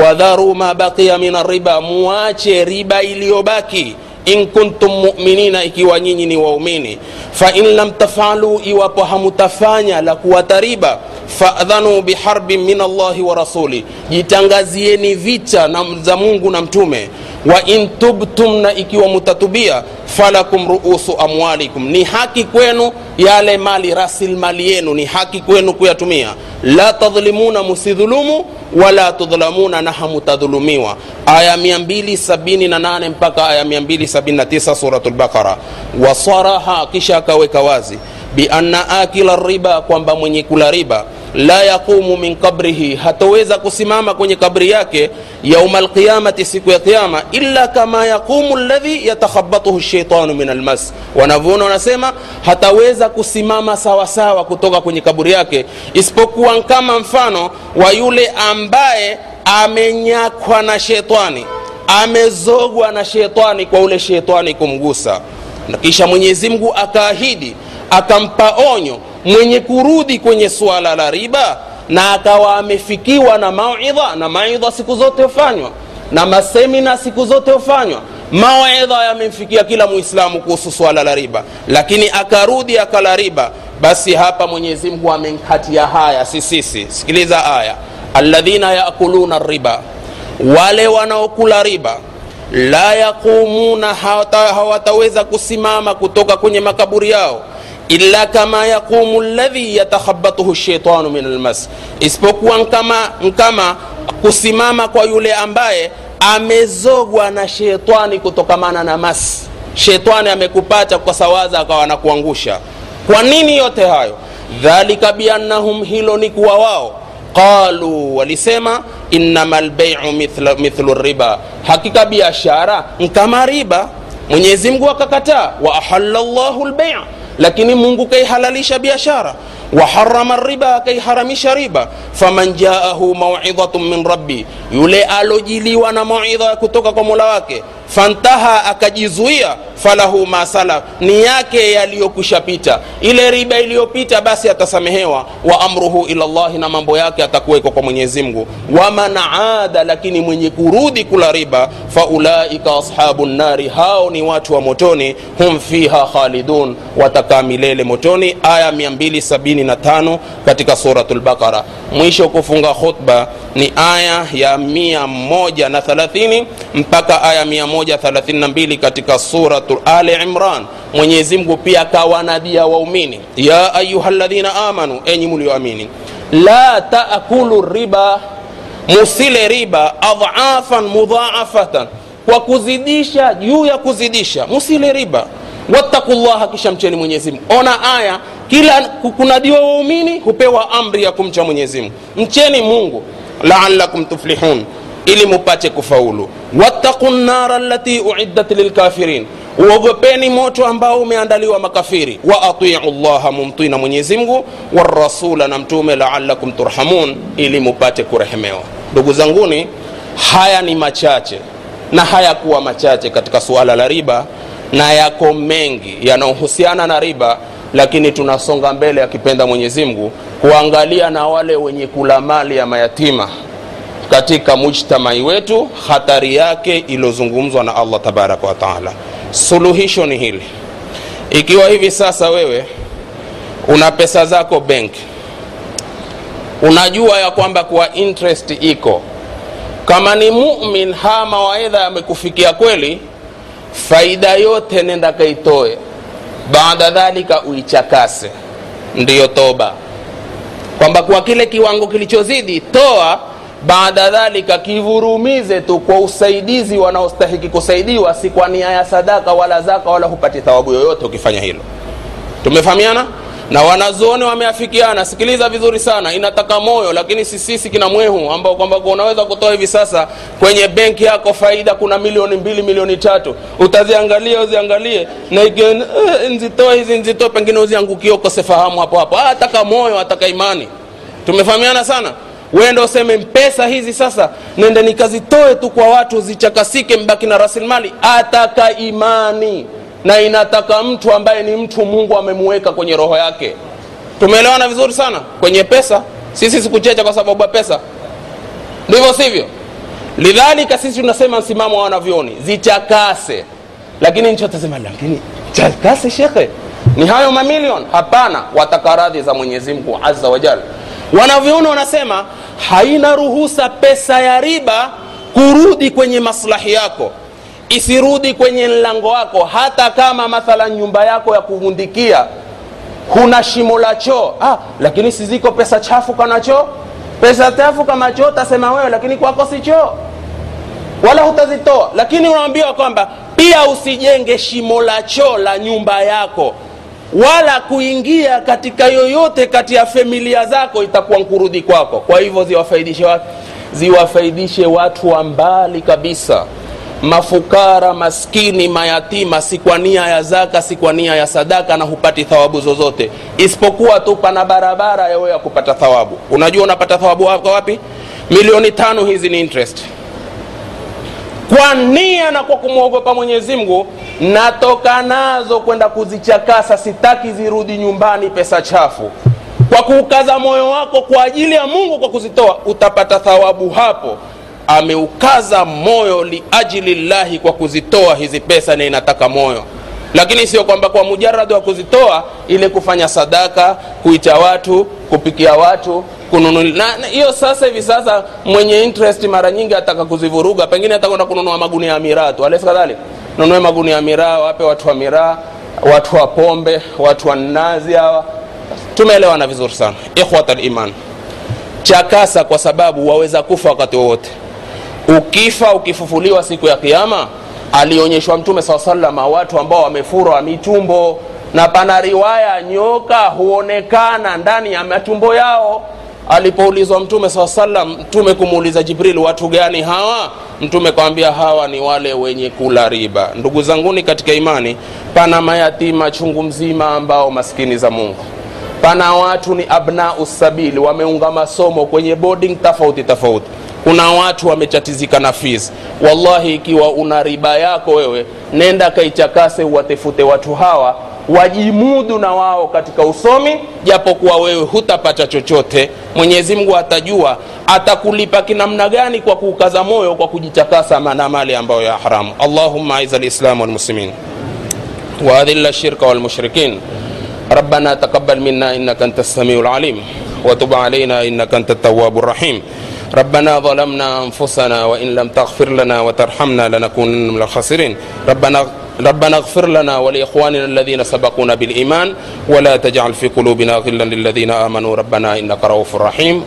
Wadharu ma baqiya min riba muache riba iliyobaki. In kuntum muminina ikiwa nyinyi ni waumini. Fain lam tafalu iwapo hamutafanya la kuwata riba fadhanu biharbin min allahi wa rasuli. Jitangazieni vita za mungu na mtume wa in tubtum na ikiwa mutatubia falakum ruusu amwalikum. Ni haki kwenu yale mali rasilmali yenu ni haki kwenu kuyatumia. La tadhlimuna musidhulumu wala tudhlamuna na hamutadhulumiwa. Aya 278 mpaka aya 279 surat lbaqara wasaraha kisha akaweka wazi. Bianna akila riba kwamba mwenye kula riba la yaqumu min qabrihi hatoweza kusimama kwenye kabri yake yauma alqiyamati siku ya Kiyama, illa kama yaqumu ladhi yatakhabatuhu shaitanu min almas. Wanavyoona wanasema hataweza kusimama sawasawa kutoka kwenye kaburi yake isipokuwa kama mfano wa yule ambaye amenyakwa na shetani amezogwa na shetani kwa ule shetani kumgusa. Na kisha mwenyezi mungu akaahidi akampa onyo mwenye kurudi kwenye suala la riba na akawa amefikiwa na maidha na maidha siku zote hufanywa na masemina siku zote hufanywa. Mawaidha yamemfikia kila muislamu kuhusu swala la riba. Lakini akarudi akala riba basi hapa mwenyezi mungu amenkatia haya sisisi sikiliza aya. Alladhina yakuluna riba wale wanaokula riba la yaqumuna hawata, hawataweza kusimama kutoka kwenye makaburi yao illa kama yaqumu ladhi yatakhabatuhu shaitanu min almas. Isipokuwa nkama, nkama kusimama kwa yule ambaye amezogwa na shetani kutokamana na mas. Shetani amekupata kwa sawaza akawa anakuangusha. Kwa nini yote hayo? Dhalika biannahum hilo ni kuwa wao. Qalu walisema innama lbeiu mithlu, mithlu riba. Hakika biashara nkama riba. Mwenyezi mungu akakataa. Wa ahalla llahu lbeia lakini mungu kaihalalisha biashara. Waharama riba akaiharamisha riba. Faman jaahu mauidhatu min rabbi. Yule alojiliwa na mauidha kutoka kwa mola wake fantaha akajizuia falahu ma salaf ni yake yaliyokushapita ile riba iliyopita basi atasamehewa wa amruhu ila llahi na mambo yake atakuwekwa kwa mwenyezi mungu. Waman ada lakini mwenye kurudi kula riba faulaika ashabu nnari hao ni watu wa motoni hum fiha khalidun watakaa milele motoni. Aya 275 katika suratu lbaqara mwisho kufunga khutba ni aya ya 130 mpaka aya 132 katika suratu ali imran. Mwenyezi mungu pia akawanadia waumini. Ya ayuha ladhina amanu enyi mulioamini la taakulu riba musile riba adhafan mudhaafatan kwa kuzidisha juu ya kuzidisha musile riba. Wattaku llaha kisha mcheni mwenyezi mungu. Ona aya kila kunadiwa waumini hupewa amri ya kumcha mwenyezi mungu. Mcheni mungu. Laalakum tuflihun ili mupate kufaulu. Wattaqu nnara allati uiddat lilkafirin. Uogopeni moto ambao umeandaliwa makafiri. Wa atiu llaha mumtii na mwenyezi warasula na mtume laalakum turhamun ili mupate kurehemewa. Ndugu zanguni haya ni machache na hayakuwa machache katika suala la riba na yako mengi yanayohusiana na riba lakini tunasonga mbele akipenda mwenyezi mungu kuangalia na wale wenye kula mali ya mayatima katika mujtamai wetu hatari yake iliyozungumzwa na allah tabaraka wataala suluhisho ni hili. Ikiwa hivi sasa wewe una pesa zako benki unajua ya kwamba kuwa interest iko kama ni mumin haya mawaidha yamekufikia kweli faida yote nenda kaitoe. Baada dhalika uichakase ndiyo toba. Kwamba kwa kile kiwango kilichozidi toa baada dhalika kivurumize tu kwa usaidizi wanaostahiki kusaidiwa si kwa nia ya sadaka wala zaka wala hupati thawabu yoyote ukifanya hilo. Tumefahamiana? Na wanazuoni wameafikiana. Sikiliza vizuri sana inataka moyo lakini sisisi kina mwehu ambao kwamba unaweza kutoa hivi sasa kwenye benki yako faida kuna milioni mbili milioni tatu. Utaziangalia uziangalie na eh, nzitoe hizi nzitoe pengine uziangukie ukose hapo hapo. Ah, ataka moyo ataka imani. Tumefahamiana sana wende useme pesa hizi sasa nende nikazitoe tu kwa watu zichakasike mbaki na rasilimali. Ataka imani na inataka mtu ambaye ni mtu mungu amemuweka kwenye roho yake. Tumeelewana vizuri sana? Kwenye pesa sisi sikuchecha kwa sababu ya pesa. Ndivyo sivyo? Lidhalika sisi tunasema msimamo wa wanavyoni zichakase. Lakini nchi lakini chakase shekhe. Ni hayo mamilioni. hapana wataka radhi za mwenyezi mungu azza wanavyoni wanasema haina ruhusa pesa ya riba kurudi kwenye maslahi yako. Isirudi kwenye mlango wako. Hata kama mathalan nyumba yako ya kuvundikia huna shimo la choo. Ah, lakini siziko pesa chafu kana choo? Pesa chafu kama choo tasema wewe lakini kwako si choo. Wala hutazitoa. Lakini unaambiwa kwamba pia usijenge shimo la choo la nyumba yako wala kuingia katika yoyote kati ya familia zako itakuwa nkurudi kwako. Kwa hivyo ziwafaidishe watu ziwafaidishe watu wa mbali kabisa. Mafukara maskini mayatima si kwa nia ya zaka si kwa nia ya sadaka na hupati thawabu zozote. Isipokuwa tu pana barabara yawe ya kupata thawabu. Unajua unapata thawabu wapi? Milioni tano hizi ni interest kwa nia na kwa kumwogopa mwenyezi mungu natoka nazo kwenda kuzichakasa sitaki zirudi nyumbani pesa chafu. Kwa kuukaza moyo wako kwa ajili ya mungu kwa kuzitoa utapata thawabu hapo. Ameukaza moyo liajili llahi kwa kuzitoa hizi pesa na inataka moyo lakini sio kwamba kwa mujaradi wa kuzitoa ile kufanya sadaka kuita watu kupikia watu kununua hiyo sasa hivi sasa mwenye interest mara nyingi ataka kuzivuruga pengine atakwenda kununua magunia ya miraa tu. Alesi kadhalik nunue magunia ya miraa wape watu wa miraa watu wa pombe watu wa nazi hawa. Tumeelewana vizuri sana. Ikhwat liman chakasa kwa sababu waweza kufa wakati wowote. Ukifa ukifufuliwa siku ya kiama alionyeshwa mtume saa salama watu ambao wamefurwa mitumbo. Na pana riwaya nyoka huonekana ndani ya matumbo yao. Alipoulizwa mtume saa salam mtume kumuuliza jibril watu gani hawa? Mtume kawambia hawa ni wale wenye kula riba. Ndugu zanguni katika imani pana mayatima chungu mzima ambao maskini za mungu. Pana watu ni abnau sabili wameunga masomo kwenye boarding tofauti tofauti kuna watu wametatizika na fees. Wallahi, ikiwa una riba yako wewe, nenda kaichakase, uwatefute watu hawa wajimudu na wao katika usomi, japokuwa wewe hutapata chochote. Mwenyezi Mungu atajua atakulipa kinamna gani kwa kuukaza moyo, kwa kujitakasa na mali ambayo ya haramu. Allahumma aiza lislamu walmuslimin wa adhilla walmushrikin rabbana taqabbal minna innaka antas samiul alim wa alaina innaka antat tawwabur rahim ربنا ظلمنا أنفسنا وإن لم تغفر لنا وترحمنا لنكونن من الخاسرين. ربنا ربنا اغفر لنا ولإخواننا الذين سبقونا بالإيمان ولا تجعل في قلوبنا غلا للذين آمنوا. ربنا إنك رؤوف رحيم.